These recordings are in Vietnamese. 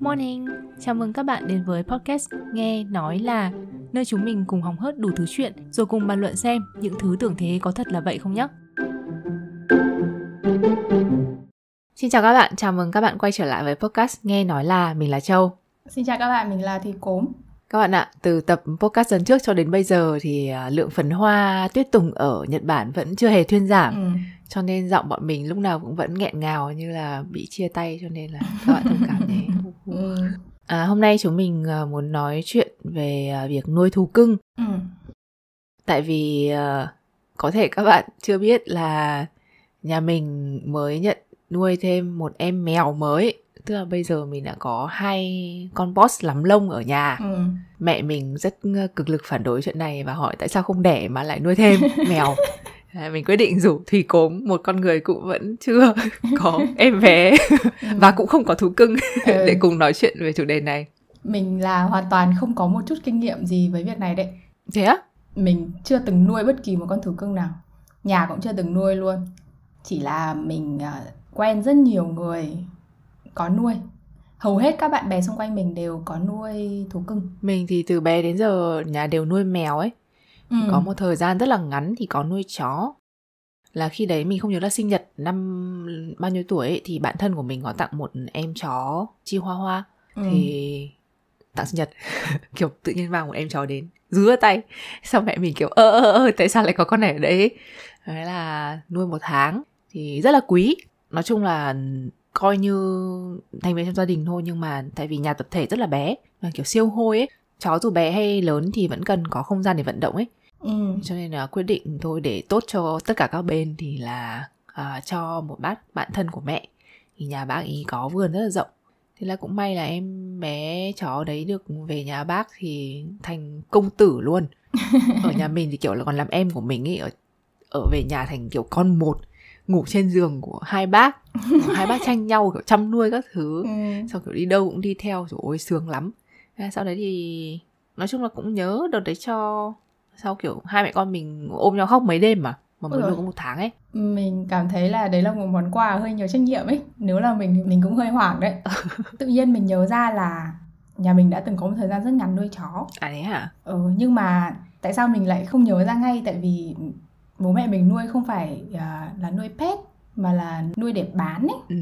Morning, chào mừng các bạn đến với podcast Nghe Nói Là Nơi chúng mình cùng hóng hớt đủ thứ chuyện Rồi cùng bàn luận xem những thứ tưởng thế có thật là vậy không nhé Xin chào các bạn, chào mừng các bạn quay trở lại với podcast Nghe Nói Là, mình là Châu. Xin chào các bạn, mình là Thì Cốm. Các bạn ạ, từ tập podcast lần trước cho đến bây giờ thì à, lượng phấn hoa tuyết tùng ở Nhật Bản vẫn chưa hề thuyên giảm. Ừ. Cho nên giọng bọn mình lúc nào cũng vẫn nghẹn ngào như là bị chia tay cho nên là các bạn thông cảm nhé. ừ. à, hôm nay chúng mình à, muốn nói chuyện về à, việc nuôi thú cưng. Ừ. Tại vì uh, có thể các bạn chưa biết là nhà mình mới nhận nuôi thêm một em mèo mới tức là bây giờ mình đã có hai con boss lắm lông ở nhà ừ. mẹ mình rất cực lực phản đối chuyện này và hỏi tại sao không đẻ mà lại nuôi thêm mèo mình quyết định rủ thùy cốm một con người cũng vẫn chưa có em bé và cũng không có thú cưng ừ. để cùng nói chuyện về chủ đề này. Mình là hoàn toàn không có một chút kinh nghiệm gì với việc này đấy. Thế á? Mình chưa từng nuôi bất kỳ một con thú cưng nào. Nhà cũng chưa từng nuôi luôn. Chỉ là mình uh, quen rất nhiều người có nuôi. Hầu hết các bạn bè xung quanh mình đều có nuôi thú cưng. Mình thì từ bé đến giờ nhà đều nuôi mèo ấy ừ. có một thời gian rất là ngắn thì có nuôi chó. Là khi đấy mình không nhớ là sinh nhật năm bao nhiêu tuổi ấy, thì bạn thân của mình có tặng một em chó chi hoa hoa. Ừ. thì tặng sinh nhật. Kiểu tự nhiên mang một em chó đến dứa tay. Xong mẹ mình kiểu ơ ơ ơ tại sao lại có con này ở đấy? Đấy là nuôi một tháng. Thì rất là quý. Nói chung là coi như thành viên trong gia đình thôi nhưng mà tại vì nhà tập thể rất là bé là kiểu siêu hôi ấy chó dù bé hay lớn thì vẫn cần có không gian để vận động ấy ừ. cho nên là quyết định thôi để tốt cho tất cả các bên thì là uh, cho một bác bạn thân của mẹ. Thì nhà bác ý có vườn rất là rộng. Thế là cũng may là em bé chó đấy được về nhà bác thì thành công tử luôn. Ở nhà mình thì kiểu là còn làm em của mình ấy ở ở về nhà thành kiểu con một ngủ trên giường của hai bác. Hai bác tranh nhau kiểu chăm nuôi các thứ. Ừ. xong kiểu đi đâu cũng đi theo rồi ôi sướng lắm. Sau đấy thì nói chung là cũng nhớ đợt đấy cho sau kiểu hai mẹ con mình ôm nhau khóc mấy đêm mà mà mới được có một tháng ấy. Mình cảm thấy là đấy là một món quà hơi nhiều trách nhiệm ấy. Nếu là mình thì mình cũng hơi hoảng đấy. Tự nhiên mình nhớ ra là nhà mình đã từng có một thời gian rất ngắn nuôi chó. À thế hả? Ừ nhưng mà tại sao mình lại không nhớ ra ngay? Tại vì bố mẹ mình nuôi không phải uh, là nuôi pet mà là nuôi để bán ấy. Ừ.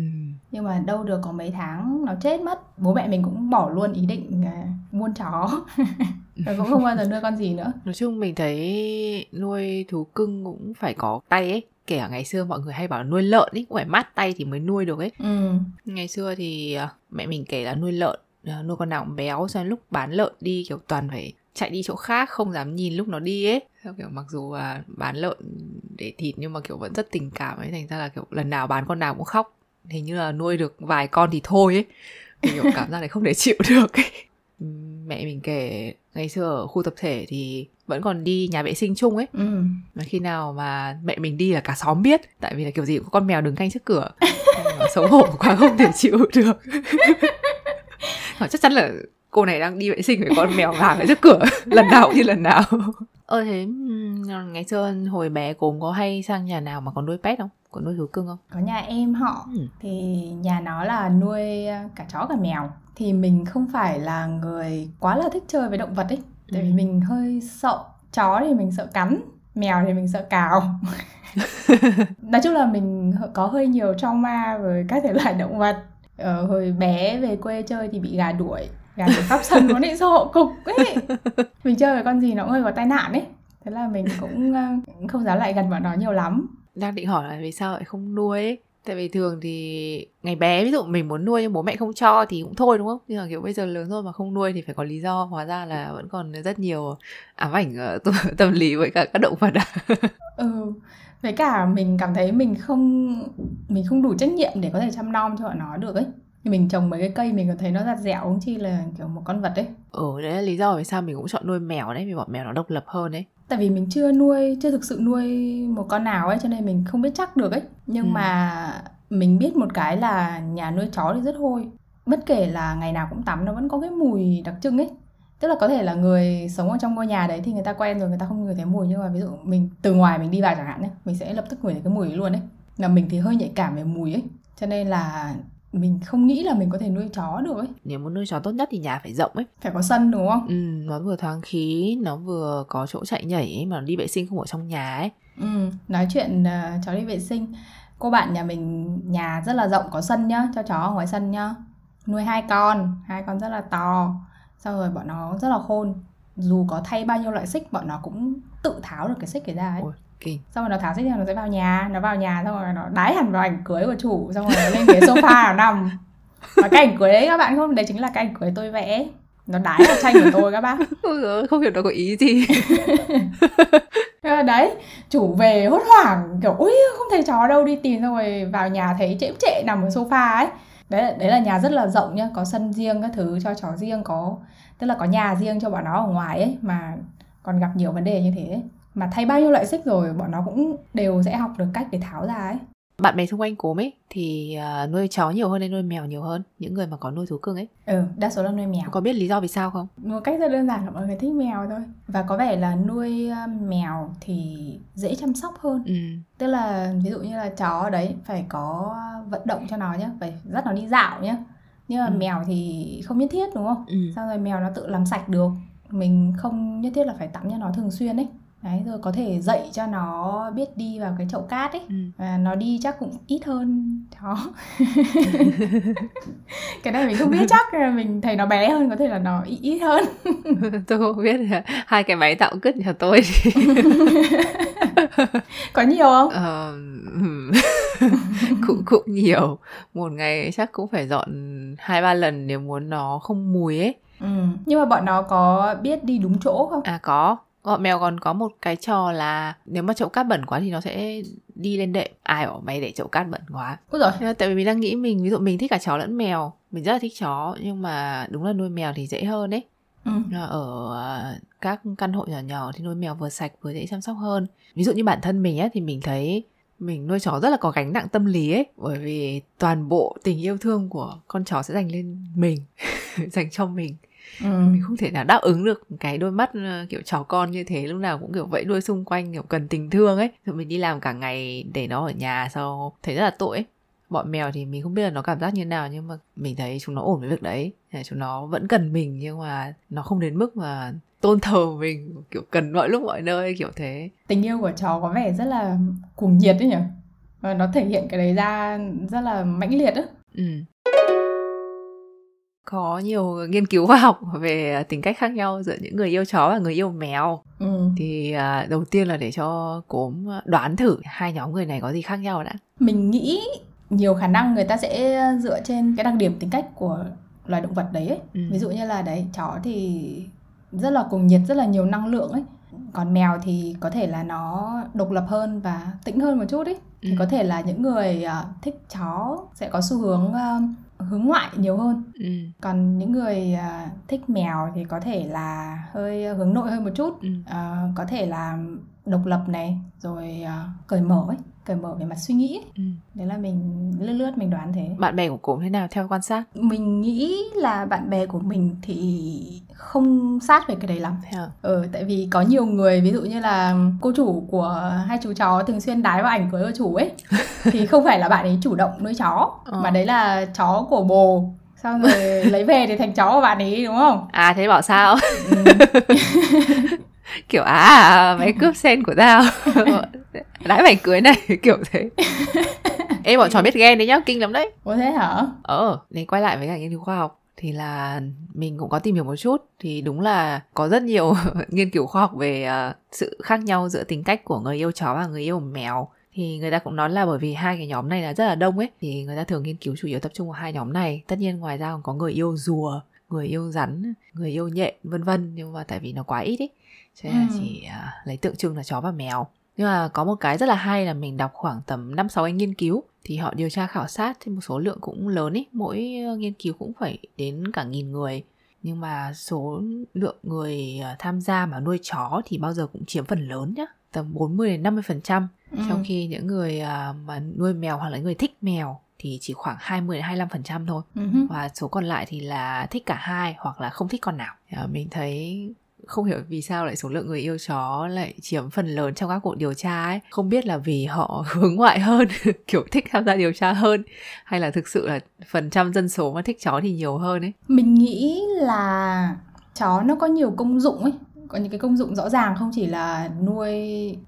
nhưng mà đâu được có mấy tháng nó chết mất. Bố mẹ mình cũng bỏ luôn ý định uh, buôn chó. Và cũng không bao giờ nuôi con gì nữa. Nói chung mình thấy nuôi thú cưng cũng phải có tay ấy. Kể cả ngày xưa mọi người hay bảo nuôi lợn ấy cũng phải mát tay thì mới nuôi được ấy. Ừ. ngày xưa thì uh, mẹ mình kể là nuôi lợn uh, nuôi con nào cũng béo cho nên lúc bán lợn đi kiểu toàn phải chạy đi chỗ khác không dám nhìn lúc nó đi ấy. Kiểu mặc dù là bán lợn để thịt nhưng mà kiểu vẫn rất tình cảm ấy thành ra là kiểu lần nào bán con nào cũng khóc hình như là nuôi được vài con thì thôi ấy. Mình kiểu cảm giác này không thể chịu được ấy. Mẹ mình kể ngày xưa ở khu tập thể thì vẫn còn đi nhà vệ sinh chung ấy. Ừ. mà khi nào mà mẹ mình đi là cả xóm biết. Tại vì là kiểu gì cũng có con mèo đứng canh trước cửa. Xấu hổ quá không thể chịu được. Chắc chắn là cô này đang đi vệ sinh với con mèo vàng ở trước cửa. Lần nào cũng như lần nào ơ thế ngày xưa hồi bé cô có hay sang nhà nào mà còn nuôi pet không? Có nuôi thú cưng không? Có nhà em họ. Ừ. thì nhà nó là nuôi ờ, cả chó cả mèo. Thì mình không phải là người quá là thích chơi với động vật ấy. Tại vì ừ. mình hơi sợ chó thì mình sợ cắn mèo thì mình sợ cào. Nói chung là mình có hơi nhiều trauma với các thể loại động vật. Ở ờ, hồi bé về quê chơi thì bị gà đuổi gà đuổi khắp sân nó định hộ cục ấy. Mình chơi với con gì nó cũng hơi có tai nạn ấy. Thế là mình cũng ờ, không dám lại gần bọn nó nhiều lắm. Đang định hỏi là vì sao lại không nuôi ấy? Tại vì thường thì ngày bé ví dụ mình muốn nuôi nhưng bố mẹ không cho thì cũng thôi đúng không? Nhưng mà kiểu bây giờ lớn rồi mà không nuôi thì phải có lý do. Hóa ra là vẫn còn rất nhiều ám ảnh ở tâm lý với cả các động vật ừ với cả mình cảm thấy mình không mình không đủ trách nhiệm để có thể chăm nom cho bọn nó được ấy mình trồng mấy cái cây mình còn thấy nó giặt dẻo cũng chi là kiểu một con vật ấy. Ừ đấy là lý do vì sao mình cũng chọn nuôi mèo đấy vì bọn mèo nó độc lập hơn đấy. Tại vì mình chưa nuôi chưa thực sự nuôi một con nào ấy cho nên mình không biết chắc được ấy. Nhưng ừ. mà mình biết một cái là nhà nuôi chó thì rất hôi. Bất kể là ngày nào cũng tắm nó vẫn có cái mùi đặc trưng ấy. Tức là có thể là người sống ở trong ngôi nhà đấy thì người ta quen rồi người ta không ngửi thấy mùi. Nhưng mà ví dụ mình từ ngoài mình đi vào chẳng hạn ấy mình sẽ lập tức ngửi thấy cái mùi ấy luôn ấy. Là mình thì hơi nhạy cảm về mùi ấy. Cho nên là mình không nghĩ là mình có thể nuôi chó được ấy. Nếu muốn nuôi chó tốt nhất thì nhà phải rộng ấy. Phải có sân đúng không? Ừ nó vừa thoáng khí nó vừa có chỗ chạy nhảy ấy, mà nó đi vệ sinh không ở trong nhà ấy. Ừ nói chuyện uh, chó đi vệ sinh. Cô bạn nhà mình nhà rất là rộng có sân nhá cho chó ở ngoài sân nhá. Nuôi hai con hai con rất là to. Xong rồi bọn nó rất là khôn. Dù có thay bao nhiêu loại xích bọn nó cũng tự tháo được cái xích cái ra ấy. Ôi, kinh xong rồi nó tháo xích ra nó sẽ vào nhà. Nó vào nhà xong rồi nó đái hẳn vào ảnh cưới của chủ xong rồi nó lên ghế sofa nó nằm. Và cái ảnh cưới đấy các bạn không? Đấy chính là cái ảnh cưới tôi vẽ. Nó đái vào tranh của tôi các bác. Không hiểu nó có ý gì. Là đấy chủ về hốt hoảng kiểu ui không thấy chó đâu đi tìm. Xong rồi vào nhà thấy trễ trệ nằm ở sofa ấy. Đấy là, đấy là nhà rất là rộng nhá có sân riêng các thứ cho chó riêng có tức là có nhà riêng cho bọn nó ở ngoài ấy mà còn gặp nhiều vấn đề như thế. ấy. Mà thay bao nhiêu loại xích rồi bọn nó cũng đều sẽ học được cách để tháo ra ấy. Bạn bè xung quanh cốm ấy thì uh, nuôi chó nhiều hơn hay nuôi mèo nhiều hơn? Những người mà có nuôi thú cưng ấy. Ừ đa số là nuôi mèo. Có biết lý do vì sao không? Một cách rất đơn giản là mọi người thích mèo thôi. Và có vẻ là nuôi ờ, mèo thì dễ chăm sóc hơn. Ừ. tức là ví dụ như là chó đấy phải có vận động cho nó nhé phải dắt nó đi dạo nhé nhưng mà Ừ. mèo thì không nhất thiết đúng không? Ừ. xong rồi mèo nó tự làm sạch được. Mình không nhất thiết là phải tắm cho nó thường xuyên ấy đấy rồi có thể dạy cho nó biết đi vào cái chậu cát ấy. Ừ. và nó đi chắc cũng ít hơn chó cái này mình không biết chắc mình thấy nó bé hơn có thể là nó ít, hơn. Tôi không biết hai cái máy tạo cứt nhà tôi có nhiều không? Ờ, ừm, cũng cũng nhiều. Một ngày chắc cũng phải dọn hai ba lần nếu muốn nó không mùi ấy. Ừ. nhưng mà bọn nó có biết đi đúng chỗ không? À có Bọn mèo còn có một cái trò là nếu mà chậu cát bẩn quá thì nó sẽ đi lên đệm. Ai bảo mày để chậu cát bẩn quá. Úi rồi tại vì mình đang nghĩ mình ví dụ mình thích cả chó lẫn mèo mình rất là thích chó nhưng mà đúng là nuôi mèo thì dễ hơn ấy. Ừ. Ở à, các căn hộ nhỏ nhỏ thì nuôi mèo vừa sạch vừa dễ chăm sóc hơn. Ví dụ như bản thân mình á thì mình thấy mình nuôi chó rất là có gánh nặng tâm lý ấy bởi vì toàn bộ tình yêu thương của con chó sẽ dành lên mình dành cho mình Ừ. mình không thể nào đáp ứng được cái đôi mắt ờ, kiểu chó con như thế lúc nào cũng kiểu vẫy đuôi xung quanh kiểu cần tình thương ấy. Rồi mình đi làm cả ngày để nó ở nhà sau thấy rất là tội ấy. Bọn mèo thì mình không biết là nó cảm giác như nào nhưng mà mình thấy chúng nó ổn với việc đấy. Là chúng nó vẫn cần mình nhưng mà nó không đến mức mà tôn thờ mình kiểu cần mọi lúc mọi nơi kiểu thế. Tình yêu của chó có vẻ rất là cuồng nhiệt đấy nhỉ? Và nó thể hiện cái đấy ra rất là mãnh liệt á. Ừ. có nhiều nghiên cứu khoa học về tính cách khác nhau giữa những người yêu chó và người yêu mèo ừ. thì à, đầu tiên là để cho cốm đoán thử hai nhóm người này có gì khác nhau đã mình nghĩ nhiều khả năng người ta sẽ dựa trên cái đặc điểm tính cách của loài động vật đấy ấy. Ừ. ví dụ như là đấy chó thì rất là cuồng nhiệt rất là nhiều năng lượng ấy còn mèo thì có thể là nó độc lập hơn và tĩnh hơn một chút ấy thì Ừ. có thể là những người à, thích chó sẽ có xu hướng à, hướng ngoại nhiều hơn ừ. còn những người à, thích mèo thì có thể là hơi hướng nội hơn một chút Ừ. À, có thể là độc lập này rồi à, cởi mở ấy cởi mở về mặt suy nghĩ ấy. Ừ. đấy là mình lướt lướt mình đoán thế bạn bè của cốm thế nào theo quan sát mình nghĩ là bạn bè của mình thì không sát về cái đấy lắm theo Ừ, tại vì có nhiều người ví dụ như là cô chủ của hai chú chó thường xuyên đái vào ảnh cưới của chủ ấy thì không phải là bạn ấy chủ động nuôi chó Ờ. mà đấy là chó của bồ xong rồi lấy về thì thành chó của bạn ấy đúng không à thế bảo sao ừ. kiểu à mày cướp sen của tao. Đãi mày cưới này kiểu thế. Ê bọn chó biết ghen đấy nhá kinh lắm đấy. Ủa thế hả? Ờ, để quay lại với cả nghiên cứu khoa học thì là mình cũng có tìm hiểu một chút. Thì đúng là có rất nhiều nghiên cứu khoa học về ờ, sự khác nhau giữa tính cách của người yêu chó và người yêu mèo. Thì người ta cũng nói là bởi vì hai cái nhóm này là rất là đông ấy thì người ta thường nghiên cứu chủ yếu tập trung vào hai nhóm này. Tất nhiên ngoài ra còn có người yêu rùa người yêu rắn người yêu nhện vân vân. Nhưng mà tại vì nó quá ít ấy cho nên là Ừ. chỉ ờ, lấy tượng trưng là chó và mèo nhưng mà có một cái rất là hay là mình đọc khoảng tầm 5 6 anh nghiên cứu thì họ điều tra khảo sát trên một số lượng cũng lớn ấy, mỗi ờ, nghiên cứu cũng phải đến cả nghìn người. Nhưng mà số lượng người ờ, tham gia mà nuôi chó thì bao giờ cũng chiếm phần lớn nhá, tầm 40 đến 50%, ừ. trong khi những người ờ, mà nuôi mèo hoặc là người thích mèo thì chỉ khoảng 20 đến 25% thôi. Hứ. Và số còn lại thì là thích cả hai hoặc là không thích con nào. Ờ, Mình thấy không hiểu vì sao lại số lượng người yêu chó lại chiếm phần lớn trong các cuộc điều tra ấy. Không biết là vì họ hướng ngoại hơn kiểu thích tham gia điều tra hơn hay là thực sự là phần trăm dân số mà thích chó thì nhiều hơn ấy. Mình nghĩ là chó nó có nhiều công dụng ấy có những cái công dụng rõ ràng không chỉ là nuôi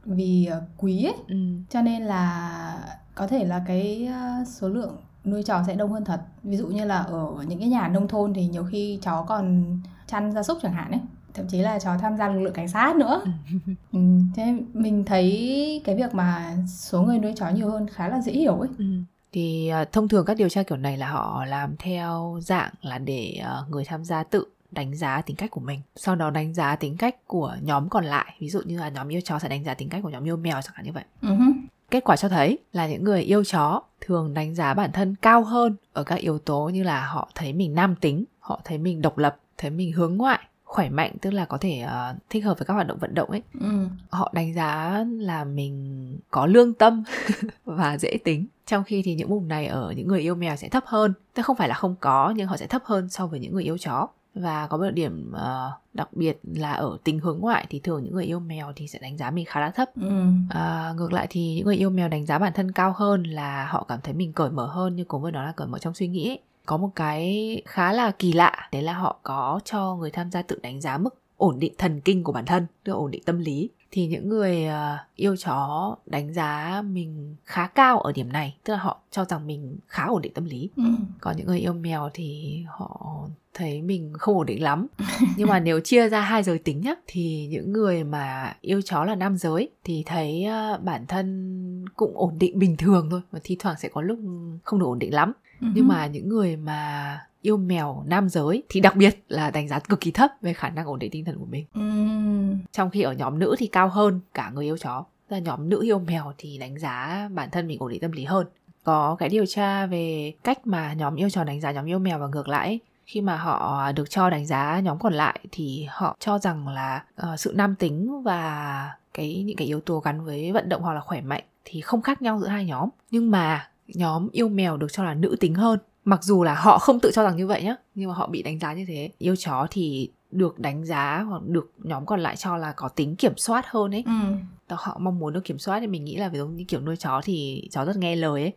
vì ờ, quý ấy. Ừ. cho nên là có thể là cái ờ, số lượng nuôi chó sẽ đông hơn thật. Ví dụ như là ở những cái nhà nông thôn thì nhiều khi chó còn chăn gia súc chẳng hạn ấy thậm chí là chó tham gia lực lượng cảnh sát nữa ừ, thế mình thấy cái việc mà số người nuôi chó nhiều hơn khá là dễ hiểu ấy ừ. thì uh, thông thường các điều tra kiểu này là họ làm theo dạng là để uh, người tham gia tự đánh giá tính cách của mình sau đó đánh giá tính cách của nhóm còn lại ví dụ như là nhóm yêu chó sẽ đánh giá tính cách của nhóm yêu mèo chẳng hạn như vậy uh-huh. kết quả cho thấy là những người yêu chó thường đánh giá bản thân cao hơn ở các yếu tố như là họ thấy mình nam tính họ thấy mình độc lập thấy mình hướng ngoại khỏe mạnh tức là có thể uh, thích hợp với các hoạt động vận động ấy ừ. họ đánh giá là mình có lương tâm và dễ tính trong khi thì những vùng này ở những người yêu mèo sẽ thấp hơn tức không phải là không có nhưng họ sẽ thấp hơn so với những người yêu chó và có một điểm uh, đặc biệt là ở tính hướng ngoại thì thường những người yêu mèo thì sẽ đánh giá mình khá là thấp ừ. uh, ngược lại thì những người yêu mèo đánh giá bản thân cao hơn là họ cảm thấy mình cởi mở hơn như cùng với đó là cởi mở trong suy nghĩ ấy. Có một cái khá là kỳ lạ đấy là họ có cho người tham gia tự đánh giá mức ổn định thần kinh của bản thân tức ổn định tâm lý. Thì những người uh, yêu chó đánh giá mình khá cao ở điểm này tức là họ cho rằng mình khá ổn định tâm lý. Ừ. còn những người yêu mèo thì họ thấy mình không ổn định lắm. Nhưng mà nếu chia ra hai giới tính nhá thì những người mà yêu chó là nam giới thì thấy uh, bản thân cũng ổn định bình thường thôi và thi thoảng sẽ có lúc không được ổn định lắm uh-huh. nhưng mà những người mà yêu mèo nam giới thì đặc biệt là đánh giá cực kỳ thấp về khả năng ổn định tinh thần của mình. Uh-huh. trong khi ở nhóm nữ thì cao hơn cả người yêu chó. Là nhóm nữ yêu mèo thì đánh giá bản thân mình ổn định tâm lý hơn. Có cái điều tra về cách mà nhóm yêu chó đánh giá nhóm yêu mèo và ngược lại khi mà họ được cho đánh giá nhóm còn lại thì họ cho rằng là uh, sự nam tính và cái những cái yếu tố gắn với vận động hoặc là khỏe mạnh thì không khác nhau giữa hai nhóm. Nhưng mà nhóm yêu mèo được cho là nữ tính hơn. Mặc dù là họ không tự cho rằng như vậy nhá nhưng mà họ bị đánh giá như thế. Yêu chó thì được đánh giá hoặc được nhóm còn lại cho là có tính kiểm soát hơn ấy. Ừ. họ mong muốn được kiểm soát thì mình nghĩ là ví dụ như kiểu nuôi chó thì chó rất nghe lời ấy.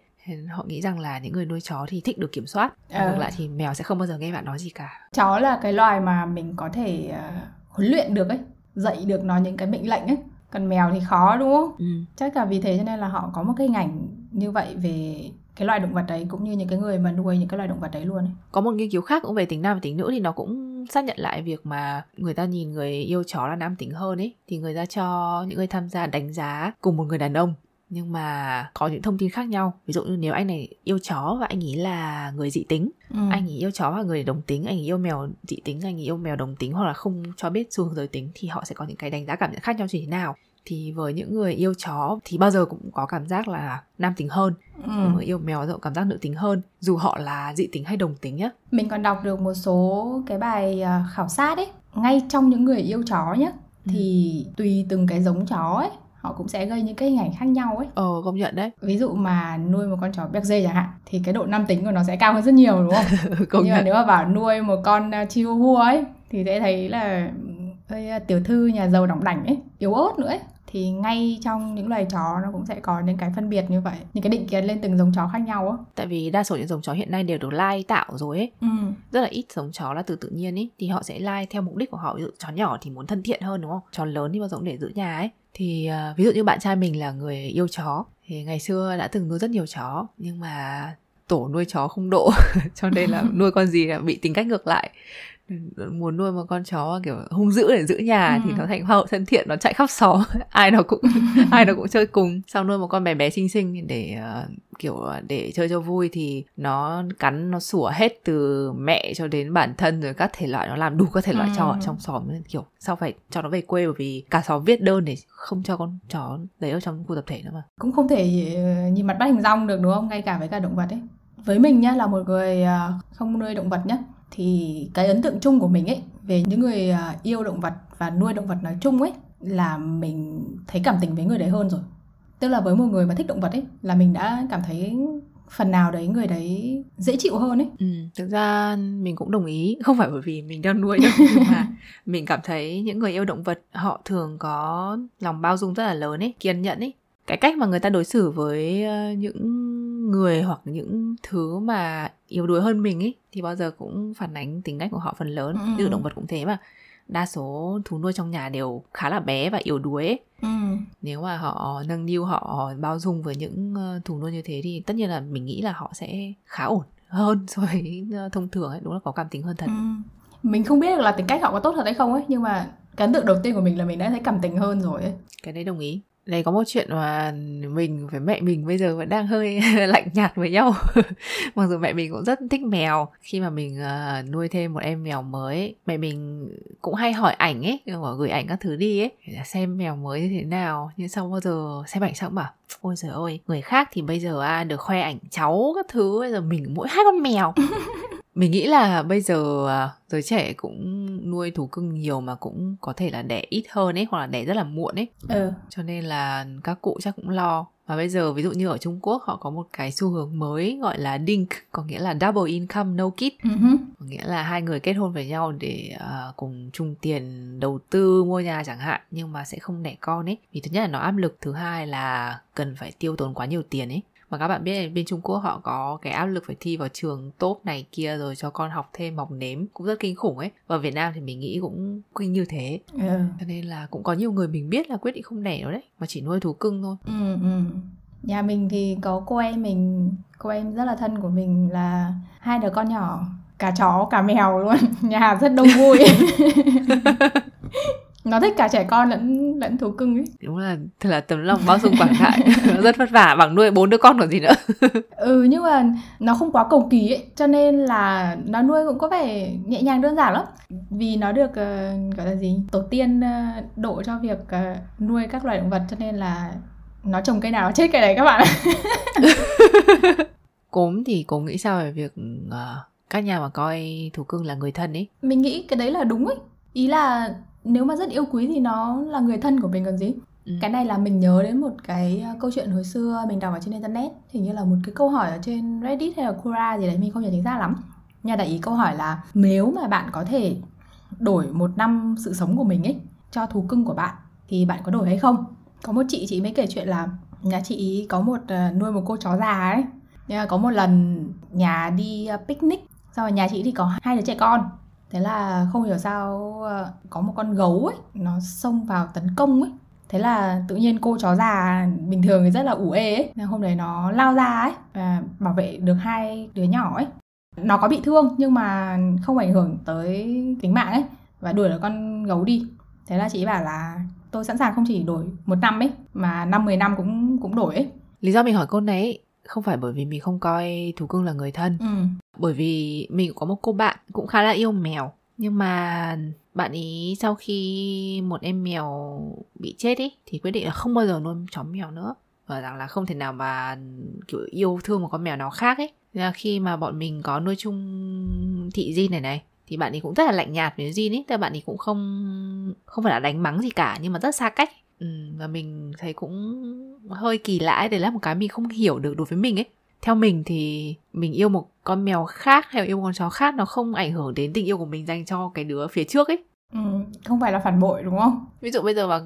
Họ nghĩ rằng là những người nuôi chó thì thích được kiểm soát à. ngược lại thì mèo sẽ không bao giờ nghe bạn nói gì cả. Chó là cái loài mà mình có thể uh, huấn luyện được ấy dạy được nó những cái mệnh lệnh ấy. Còn mèo thì khó đúng không? Ừ. chắc là vì thế cho nên là họ có một cái ngành như vậy về cái loài động vật đấy cũng như những cái người mà nuôi những cái loài động vật đấy luôn ấy. Có một nghiên cứu khác cũng về tính nam và tính nữ thì nó cũng xác nhận lại việc mà người ta nhìn người yêu chó là nam tính hơn ấy thì người ta cho những người tham gia đánh giá cùng một người đàn ông nhưng mà có những thông tin khác nhau ví dụ như nếu anh này yêu chó và anh ấy là người dị tính ừ. anh ấy yêu chó và người đồng tính anh ấy yêu mèo dị tính anh ấy yêu mèo đồng tính hoặc là không cho biết xu hướng giới tính thì họ sẽ có những cái đánh giá cảm nhận khác nhau như thế nào thì với những người yêu chó thì bao giờ cũng có cảm giác là nam tính hơn. Ừ. yêu mèo thì cảm giác nữ tính hơn dù họ là dị tính hay đồng tính nhá. Mình còn đọc được một số cái bài à, khảo sát ấy. Ngay trong những người yêu chó nhá ừ. thì tùy từng cái giống chó ấy họ cũng sẽ gây những cái hình ảnh khác nhau ấy. Ờ công nhận đấy. Ví dụ mà nuôi một con chó béc dê chẳng hạn thì cái độ nam tính của nó sẽ cao hơn rất nhiều đúng không? Công nhưng nhận. mà nếu mà bảo nuôi một con uh, chihuahua ấy thì sẽ thấy là uh, tiểu thư nhà giàu đỏng đảnh ấy yếu ớt nữa ấy thì ngay trong những loài chó nó cũng sẽ có những cái phân biệt như vậy những cái định kiến lên từng giống chó khác nhau á. Tại vì đa số những giống chó hiện nay đều được lai tạo rồi ấy. Ừ. rất là ít giống chó là từ tự nhiên ấy thì họ sẽ lai theo mục đích của họ. Ví dụ chó nhỏ thì muốn thân thiện hơn đúng không? Chó lớn thì bao giờ cũng để giữ nhà ấy. Thì uh, ví dụ như bạn trai mình là người yêu chó thì ngày xưa đã từng nuôi rất nhiều chó nhưng mà tổ nuôi chó không độ cho nên là nuôi con gì là bị tính cách ngược lại muốn nuôi một con chó kiểu hung dữ để giữ nhà ừ. thì nó thành hoa hậu thân thiện nó chạy khắp xóm ai nó cũng ai nó cũng chơi cùng. Sau nuôi một con bé bé xinh xinh để uh, kiểu để chơi cho vui thì nó cắn nó sủa hết từ mẹ cho đến bản thân rồi các thể loại nó làm đủ các thể loại ừ. ở trong xóm. Kiểu sao phải cho nó về quê bởi vì cả xóm viết đơn để không cho con chó đấy ở trong khu tập thể nữa mà. Cũng không thể ờ, nhìn mặt bắt hình rong được đúng không? Ngay cả với cả động vật ấy. Với mình nhá là một người ờ, không nuôi động vật nhá thì cái ấn tượng chung của mình ấy về những người à, yêu động vật và nuôi động vật nói chung ấy là mình thấy cảm tình với người đấy hơn rồi. Tức là với một người mà thích động vật ấy là mình đã cảm thấy phần nào đấy người đấy dễ chịu hơn ấy. Ừ, thực ra mình cũng đồng ý. Không phải bởi vì mình đang nuôi đâu nhưng mà mình cảm thấy những người yêu động vật họ thường có lòng bao dung rất là lớn ấy kiên nhẫn ấy. Cái cách mà người ta đối xử với ờ, những người hoặc những thứ mà yếu đuối hơn mình ấy thì bao giờ cũng phản ánh tính cách của họ phần lớn ừ. ví dụ động vật cũng thế mà đa số thú nuôi trong nhà đều khá là bé và yếu đuối ấy. Ừ. nếu mà họ nâng niu họ bao dung với những ờ, thú nuôi như thế thì tất nhiên là mình nghĩ là họ sẽ khá ổn hơn so với ờ, thông thường ấy đúng là có cảm tính hơn thật ừ. mình không biết được là tính cách họ có tốt thật hay không ấy nhưng mà cái ấn tượng đầu tiên của mình là mình đã thấy cảm tình hơn rồi ấy cái đấy đồng ý này có một chuyện mà mình với mẹ mình bây giờ vẫn đang hơi lạnh nhạt với nhau. Mặc dù mẹ mình cũng rất thích mèo. Khi mà mình uh, nuôi thêm một em mèo mới mẹ mình cũng hay hỏi ảnh ấy gửi ảnh các thứ đi ấy để xem mèo mới như thế nào. Nhưng sau bao giờ xem ảnh xong bảo ôi trời ơi người khác thì bây giờ à, được khoe ảnh cháu các thứ bây giờ mình mỗi hai con mèo. mình nghĩ là bây giờ à, giới trẻ cũng nuôi thú cưng nhiều mà cũng có thể là đẻ ít hơn ấy hoặc là đẻ rất là muộn ấy. Ừ. cho nên là các cụ chắc cũng lo. Và bây giờ ví dụ như ở Trung Quốc họ có một cái xu hướng mới gọi là DINK có nghĩa là double income no kid uh-huh. có nghĩa là hai người kết hôn với nhau để uh, cùng chung tiền đầu tư mua nhà chẳng hạn nhưng mà sẽ không đẻ con ấy. Vì thứ nhất là nó áp lực thứ hai là cần phải tiêu tốn quá nhiều tiền ấy mà các bạn biết là bên Trung Quốc họ có cái áp lực phải thi vào trường tốt này kia rồi cho con học thêm học nếm. Cũng rất kinh khủng ấy. Và Việt Nam thì mình nghĩ cũng kinh như thế. Ừ. cho nên là cũng có nhiều người mình biết là quyết định không đẻ đâu đấy. Mà chỉ nuôi thú cưng thôi. Ừ, ừ. nhà mình thì có cô em mình cô em rất là thân của mình là hai đứa con nhỏ cả chó cả mèo luôn. Nhà rất đông vui nó thích cả trẻ con lẫn lẫn thú cưng ấy. Đúng là thật là tấm lòng bao dung quảng đại. Nó rất vất vả bằng nuôi bốn đứa con còn gì nữa. Ừ nhưng mà nó không quá cầu kỳ ấy cho nên là nó nuôi cũng có vẻ nhẹ nhàng đơn giản lắm. Vì nó được uh, gọi là gì tổ tiên uh, độ cho việc uh, nuôi các loài động vật cho nên là nó trồng cây nào nó chết cây đấy các bạn. Cốm thì cốm nghĩ sao về việc uh, các nhà mà coi thú cưng là người thân ấy? Mình nghĩ cái đấy là đúng ấy. Ý là nếu mà rất yêu quý thì nó là người thân của mình còn gì? Ừ. cái này là mình nhớ đến một cái ờ, câu chuyện hồi xưa mình đọc ở trên internet hình như là một cái câu hỏi ở trên reddit hay là quora gì đấy mình không nhớ chính xác lắm. Nhà đại ý câu hỏi là nếu mà bạn có thể đổi một năm sự sống của mình ấy cho thú cưng của bạn thì bạn có đổi hay không? Có một chị chị mới kể chuyện là nhà chị ý có một uh, nuôi một cô chó già ấy. Có một lần nhà đi uh, picnic sau rồi nhà chị thì có hai đứa trẻ con thế là không hiểu sao ờ, có một con gấu ấy, nó xông vào tấn công ấy. Thế là tự nhiên cô chó già bình thường thì rất là ủ ê ấy. Hôm đấy nó lao ra ấy, và bảo vệ được hai đứa nhỏ ấy. Nó có bị thương nhưng mà không ảnh hưởng tới tính mạng ấy, và đuổi được con gấu đi. Thế là chị bảo là tôi sẵn sàng không chỉ đổi một năm ấy, mà năm mười năm cũng cũng đổi ấy. Lý do mình hỏi cô này không phải bởi vì mình không coi thú cưng là người thân. Ừ. bởi vì mình có một cô bạn cũng khá là yêu mèo. Nhưng mà bạn ý sau khi một em mèo bị chết ý thì quyết định là không bao giờ nuôi chó mèo nữa. Và rằng là không thể nào mà kiểu yêu thương một con mèo nào khác ấy là khi mà bọn mình có nuôi chung thị Jin này này thì bạn ấy cũng rất là lạnh nhạt với Jin ấy tức là bạn ấy cũng không không phải là đánh mắng gì cả nhưng mà rất xa cách ừ, và mình thấy cũng hơi kỳ lạ đấy là một cái mình không hiểu được đối với mình ấy. Theo mình thì mình yêu một con mèo khác hay yêu một con chó khác nó không ảnh hưởng đến tình yêu của mình dành cho cái đứa phía trước ấy. Ừ, không phải là phản bội đúng không? Ví dụ bây giờ mà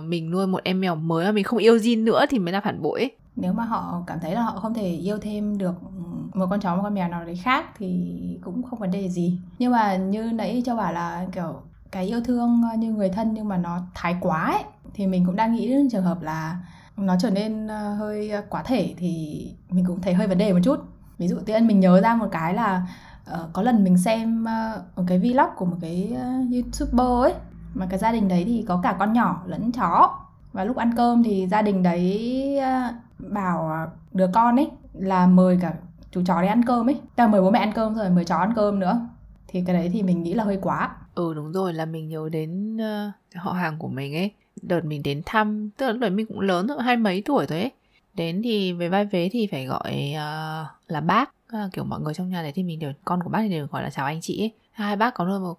mình nuôi một em mèo mới mà mình không yêu Jin nữa thì mới là phản bội ấy. Nếu mà họ cảm thấy là họ không thể yêu thêm được một con chó một con mèo nào đấy khác thì cũng không vấn đề gì. Nhưng mà như nãy cho bảo là kiểu cái yêu thương như người thân nhưng mà nó thái quá ấy thì mình cũng đang nghĩ đến trường hợp là nó trở nên ờ, hơi ờ, quá thể thì mình cũng thấy hơi vấn đề một chút. Ví dụ tiên mình nhớ ra một cái là uh, có lần mình xem uh, một cái vlog của một cái uh, youtuber ấy mà cái gia đình đấy thì có cả con nhỏ lẫn chó. Và lúc ăn cơm thì gia đình đấy uh, bảo đứa con ấy là mời cả chú chó đi ăn cơm ấy. Ta mời bố mẹ ăn cơm rồi mời chó ăn cơm nữa. Thì cái đấy thì mình nghĩ là hơi quá. Ừ đúng rồi là mình nhớ đến uh, họ hàng của mình ấy đợt mình đến thăm tức là lúc đấy mình cũng lớn rồi hai mấy tuổi rồi ấy. Đến thì về vai vế thì phải gọi uh, là bác. Uh, kiểu mọi người trong nhà đấy thì mình đều con của bác thì đều gọi là chào anh chị ấy. Hai bác có nuôi một uh,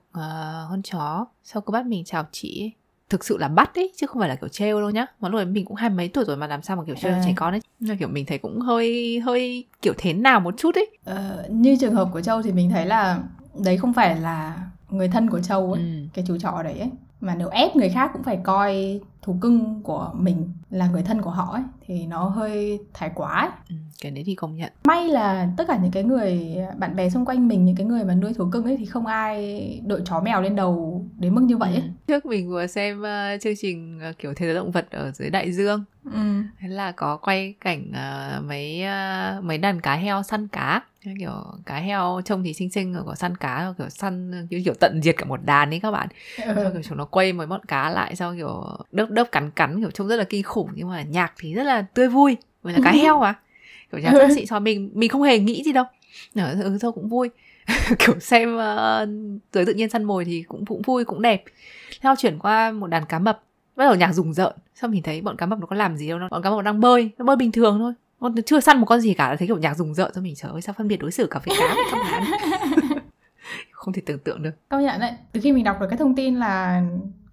con chó. Sau cô bác mình chào chị ấy. Thực sự là bắt ấy chứ không phải là kiểu trêu đâu nhá. Mà lúc ấy mình cũng hai mấy tuổi rồi mà làm sao mà kiểu trêu à. trẻ con ấy. Là kiểu mình thấy cũng hơi hơi kiểu thế nào một chút ấy. Ờ, như trường hợp của châu thì mình thấy là đấy không phải là người thân của châu ấy ừ. cái chú chó đấy ấy mà nếu ép người khác cũng phải coi thú cưng của mình là người thân của họ ấy thì nó hơi thái quá ấy. Ừ, cái đấy thì công nhận may là tất cả những cái người bạn bè xung quanh mình những cái người mà nuôi thú cưng ấy thì không ai đội chó mèo lên đầu đến mức như vậy ấy. Ừ. trước mình vừa xem uh, chương trình uh, kiểu thế giới động vật ở dưới đại dương ừ. thế là có quay cảnh uh, mấy uh, mấy đàn cá heo săn cá kiểu cá heo trông thì xinh xinh rồi có săn cá kiểu săn kiểu, kiểu tận diệt cả một đàn ấy các bạn ừ. kiểu chúng nó quay mấy bọn cá lại sau kiểu đớp đớp cắn cắn kiểu trông rất là kinh khủng nhưng mà nhạc thì rất là tươi vui bởi là cá heo mà. Kiểu nhạc rất xịn so mình mình không hề nghĩ gì đâu. Ừ thôi cũng vui. Kiểu xem uh, tới tự nhiên săn mồi thì cũng cũng vui cũng đẹp. Theo chuyển qua một đàn cá mập bắt đầu nhạc rùng rợn. Xong mình thấy bọn cá mập nó có làm gì đâu nó bọn cá mập đang bơi nó bơi bình thường thôi. Con chưa săn một con gì cả thấy kiểu nhạc rùng rợn cho mình trời ơi sao phân biệt đối xử cả với cá trong bán không thể tưởng tượng được. Công nhận đấy. Từ khi mình đọc được cái thông tin là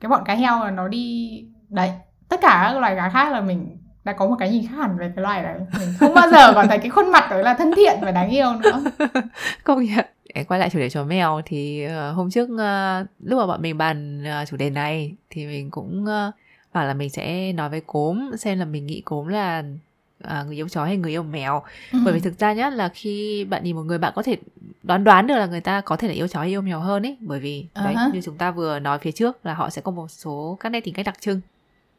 cái bọn cá heo là nó đi đấy tất cả các loài cá khác là mình đã có một cái nhìn khác hẳn về cái loài đấy. Mình không bao giờ còn thấy cái khuôn mặt đấy là thân thiện và đáng yêu nữa. Công nhận. Quay lại chủ đề chó mèo thì uh, hôm trước uh, lúc mà bọn mình bàn uh, chủ đề này thì mình cũng bảo là mình sẽ nói với cốm xem là mình nghĩ cốm là à, người yêu chó hay người yêu mèo. Ừ. bởi vì thực ra nhá là khi bạn nhìn một người bạn có thể đoán đoán được là người ta có thể là yêu chó hay yêu mèo hơn ấy. Bởi vì uh-huh. đấy như chúng ta vừa nói phía trước là họ sẽ có một số các nét tính cách đặc trưng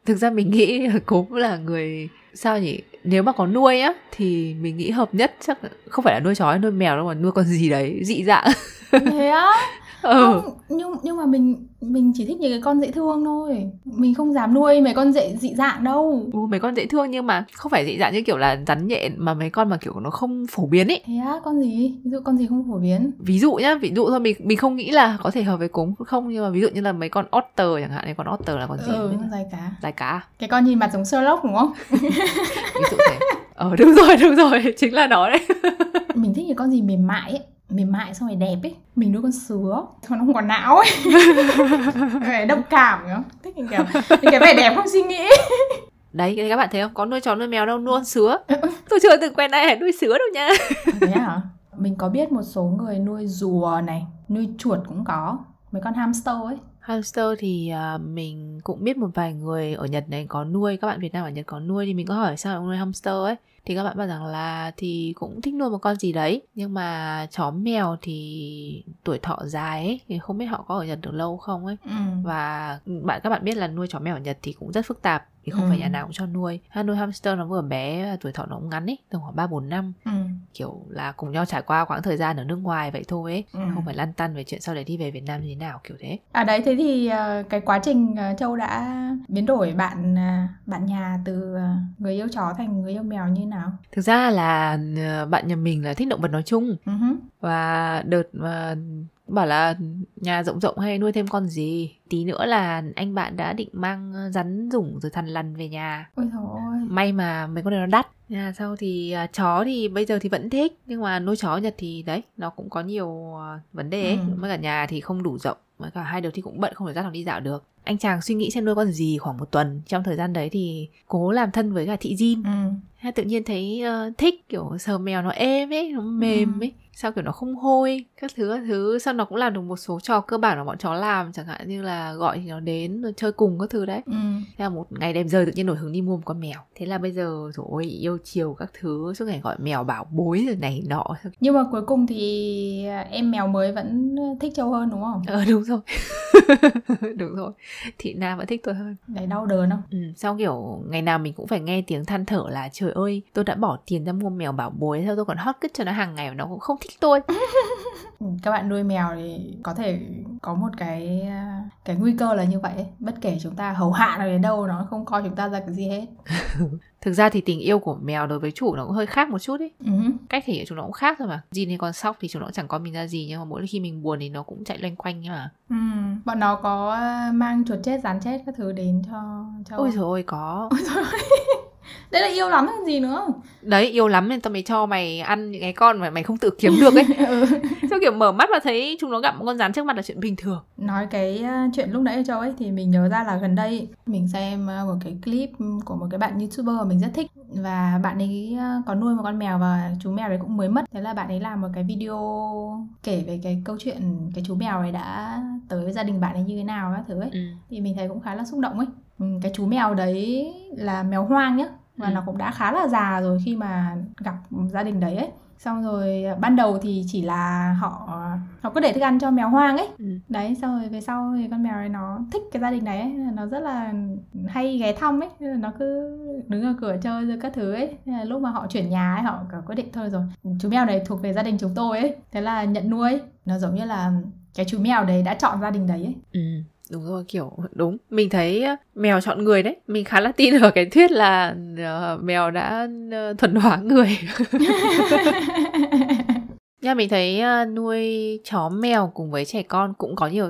thực ra mình nghĩ cũng là người sao nhỉ? Nếu mà có nuôi á thì mình nghĩ hợp nhất chắc không phải là nuôi chó hay nuôi mèo đâu mà nuôi con gì đấy dị dạng. Thế á? Ừ. không nhưng nhưng mà mình mình chỉ thích những cái con dễ thương thôi. Mình không dám nuôi mấy con dễ dị dạng đâu. Ừ, mấy con dễ thương nhưng mà không phải dị dạng như kiểu là rắn nhện mà mấy con mà kiểu nó không phổ biến ấy thế á con gì? Ví dụ con gì không phổ biến? Ví dụ nhá ví dụ thôi mình mình không nghĩ là có thể hợp với cúng không nhưng mà ví dụ như là mấy con otter chẳng hạn này con otter là con gì? Ừ dài cá. Dài cá cái con nhìn mặt giống Sherlock đúng không ví dụ thế. Ờ đúng rồi đúng rồi. Chính là nó đấy. Mình thích những con gì mềm mại ấy. Mềm mại xong rồi đẹp ấy. Mình nuôi con sứa. Nó không có não ấy. Vẻ đồng cảm nhá thích những kiểu những cái vẻ đẹp không suy nghĩ. Đấy các bạn thấy không? Có nuôi chó nuôi mèo đâu nuôi con sứa. Tôi chưa từng quen ai nuôi sứa đâu nha. Thế hả? Mình có biết một số người nuôi rùa này nuôi chuột cũng có. Mấy con hamster ấy hamster thì uh, mình cũng biết một vài người ở Nhật này có nuôi các bạn Việt Nam ở Nhật có nuôi thì mình có hỏi sao nuôi hamster ấy. Thì các bạn bảo rằng là thì cũng thích nuôi một con gì đấy nhưng mà chó mèo thì tuổi thọ dài ấy thì không biết họ có ở Nhật được lâu không ấy. Ừ. và bạn các bạn biết là nuôi chó mèo ở Nhật thì cũng rất phức tạp thì không ừ. phải nhà nào cũng cho nuôi ha nuôi hamster nó vừa bé tuổi thọ nó cũng ngắn ấy tầm khoảng ba bốn năm ừ. kiểu là cùng nhau trải qua quãng thời gian ở nước ngoài vậy thôi ấy ừ. không phải lăn tăn về chuyện sau đấy đi về Việt Nam như thế nào kiểu thế à đấy thế thì uh, cái quá trình uh, Châu đã biến đổi bạn uh, bạn nhà từ người yêu chó thành người yêu mèo như nào thực ra là bạn nhà mình là thích động vật nói chung uh-huh. và đợt mà bảo là nhà rộng rộng hay nuôi thêm con gì? Tí nữa là anh bạn đã định mang ờ, rắn rủng rồi thằn lằn về nhà. Ôi thôi may mà mấy con này nó đắt. Nhà sau thì uh, chó thì bây giờ thì vẫn thích nhưng mà nuôi chó nhật thì đấy nó cũng có nhiều uh, vấn đề ấy. Ừ. với cả nhà thì không đủ rộng với cả hai đứa thì cũng bận không thể dắt nó đi dạo được anh chàng suy nghĩ xem nuôi con gì khoảng một tuần. Trong thời gian đấy thì cố làm thân với cả thị Jin. Ừ. tự nhiên thấy uh, thích kiểu sờ mèo nó êm ấy nó mềm ừ. ấy. Sao kiểu nó không hôi các thứ các thứ. Sao nó cũng làm được một số trò cơ bản mà bọn chó làm chẳng hạn như là gọi thì nó đến rồi chơi cùng các thứ đấy. Ừ. thế là một ngày đẹp rời tự nhiên nổi hứng đi mua một con mèo. Thế là bây giờ rồi yêu chiều các thứ suốt ngày gọi mèo bảo bối rồi này nọ. Nhưng mà cuối cùng thì em mèo mới vẫn thích châu hơn đúng không? Ờ đúng rồi. Đúng rồi thị nam vẫn thích tôi hơn. Đấy đau đớn không? Ừ, sau kiểu ngày nào mình cũng phải nghe tiếng than thở là trời ơi tôi đã bỏ tiền ra mua mèo bảo bối sao tôi còn hot kít cho nó hàng ngày mà nó cũng không thích tôi. Ừ, các bạn nuôi mèo thì có thể có một cái cái nguy cơ là như vậy bất kể chúng ta hầu hạ nó đến đâu nó không coi chúng ta ra cái gì hết. Thực ra thì tình yêu của mèo đối với chủ nó cũng hơi khác một chút ấy. Uh-huh. cách thể hiện chúng nó cũng khác thôi mà. Jin hay con sóc thì chúng nó chẳng có mình ra gì nhưng mà mỗi khi mình buồn thì nó cũng chạy loanh quanh mà. Ừ. bọn nó có à, mang chuột chết rắn chết các thứ đến cho cho ôi rồi ôi có. Ôi rồi đấy là yêu lắm hay gì nữa? Đấy yêu lắm nên tao mới cho mày ăn những cái con mà mày không tự kiếm được ấy. Ừ. sao kiểu mở mắt và thấy chúng nó gặp một con rắn trước mặt là chuyện bình thường. Nói cái ờ, chuyện lúc nãy châu ấy thì mình nhớ ra là gần đây mình xem ờ, một cái clip của một cái bạn youtuber mà mình rất thích. Và bạn ấy ờ, có nuôi một con mèo và chú mèo đấy cũng mới mất. Thế là bạn ấy làm một cái video kể về cái câu chuyện cái chú mèo ấy đã tới với gia đình bạn ấy như thế nào các thứ ấy. Ừ. thì mình thấy cũng khá là xúc động ấy cái chú mèo đấy là mèo hoang nhá và ừ. nó cũng đã khá là già rồi khi mà gặp gia đình đấy ấy xong rồi à, ban đầu thì chỉ là họ họ cứ để thức ăn cho mèo hoang ấy ừ. đấy xong rồi về sau thì con mèo này nó thích cái gia đình đấy ấy. nó rất là hay ghé thăm ấy nó cứ đứng ở cửa chơi rồi các thứ ấy lúc mà họ chuyển nhà ấy họ quyết định thôi rồi chú mèo này thuộc về gia đình chúng tôi ấy thế là nhận nuôi nó giống như là cái chú mèo đấy đã chọn gia đình đấy ấy ừ đúng rồi kiểu đúng. Mình thấy mèo chọn người đấy. Mình khá là tin ở cái thuyết là uh, mèo đã uh, thuần hóa người. Nha mình thấy uh, nuôi chó mèo cùng với trẻ con cũng có nhiều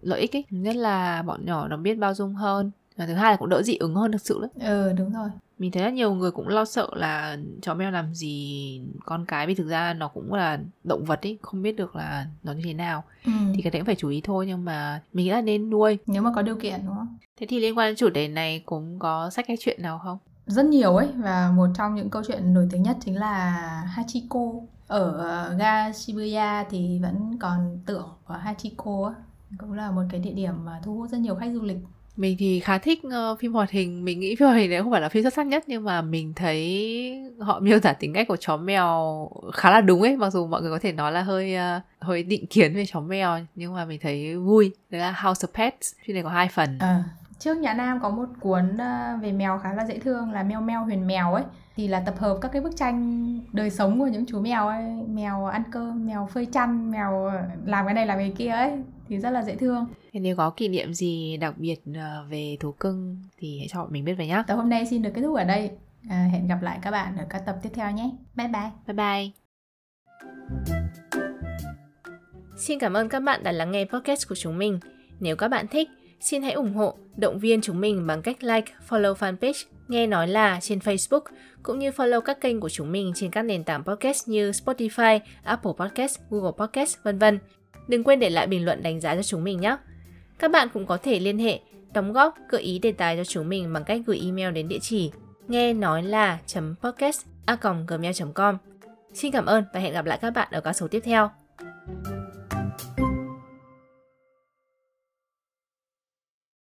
lợi ích ấy. Nhất là bọn nhỏ nó biết bao dung hơn và thứ hai là cũng đỡ dị ứng hơn thực sự đấy ừ đúng rồi. Mình thấy rất nhiều người cũng lo sợ là chó mèo làm gì con cái vì thực ra nó cũng là động vật ấy không biết được là nó như thế nào. Ừ. thì cái đấy cũng phải chú ý thôi nhưng mà mình nghĩ là nên nuôi. Nếu mà có điều kiện đúng không? Thế thì liên quan đến chủ đề này cũng có sách cái chuyện nào không? Rất nhiều ấy và một trong những câu chuyện nổi tiếng nhất chính là Hachiko. Ở ờ, ga Shibuya thì vẫn còn tượng của Hachiko cũng là một cái địa điểm mà thu hút rất nhiều khách du lịch mình thì khá thích uh, phim hoạt hình. Mình nghĩ phim hoạt hình đấy không phải là phim xuất sắc nhất nhưng mà mình thấy họ miêu tả tính cách của chó mèo khá là đúng ấy. Mặc dù mọi người có thể nói là hơi uh, hơi định kiến về chó mèo nhưng mà mình thấy vui. Đấy là House of Pets. Phim này có hai phần. À, trước nhà Nam có một cuốn ờ, về mèo khá là dễ thương là mèo mèo huyền mèo ấy. Thì là tập hợp các cái bức tranh đời sống của những chú mèo ấy. Mèo ăn cơm mèo phơi chăn mèo làm cái này làm cái kia ấy thì rất là dễ thương Thế nếu có kỷ niệm gì đặc biệt ờ, về thú cưng thì hãy cho mình biết về nhé. Tập hôm nay xin được kết thúc ở đây. À, hẹn gặp lại các bạn ở các tập tiếp theo nhé. Bye bye. Bye bye. Xin cảm ơn các bạn đã lắng nghe podcast của chúng mình. Nếu các bạn thích, xin hãy ủng hộ, động viên chúng mình bằng cách like, follow fanpage Nghe Nói Là trên Facebook, cũng như follow các kênh của chúng mình trên các nền tảng podcast như Spotify, Apple Podcast, Google Podcast, vân vân. Đừng quên để lại bình luận đánh giá cho chúng mình nhé. Các bạn cũng có thể liên hệ, đóng góp, gợi ý đề tài cho chúng mình bằng cách gửi email đến địa chỉ nghe nói là podcast a gmail.com. Xin cảm ơn và hẹn gặp lại các bạn ở các số tiếp theo.